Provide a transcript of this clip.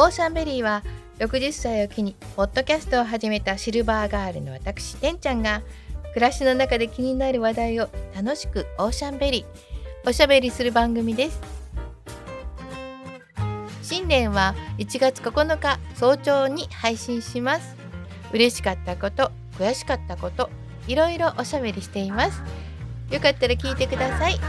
オーシャンベリーは60歳を機にポッドキャストを始めたシルバーガールの私てんちゃんが暮らしの中で気になる話題を楽しくオーシャンベリー。おしゃべりする番組です。新年は1月9日早朝に配信します。嬉しかったこと悔しかったこといろいろおしゃべりしています。よかったら聞いてください。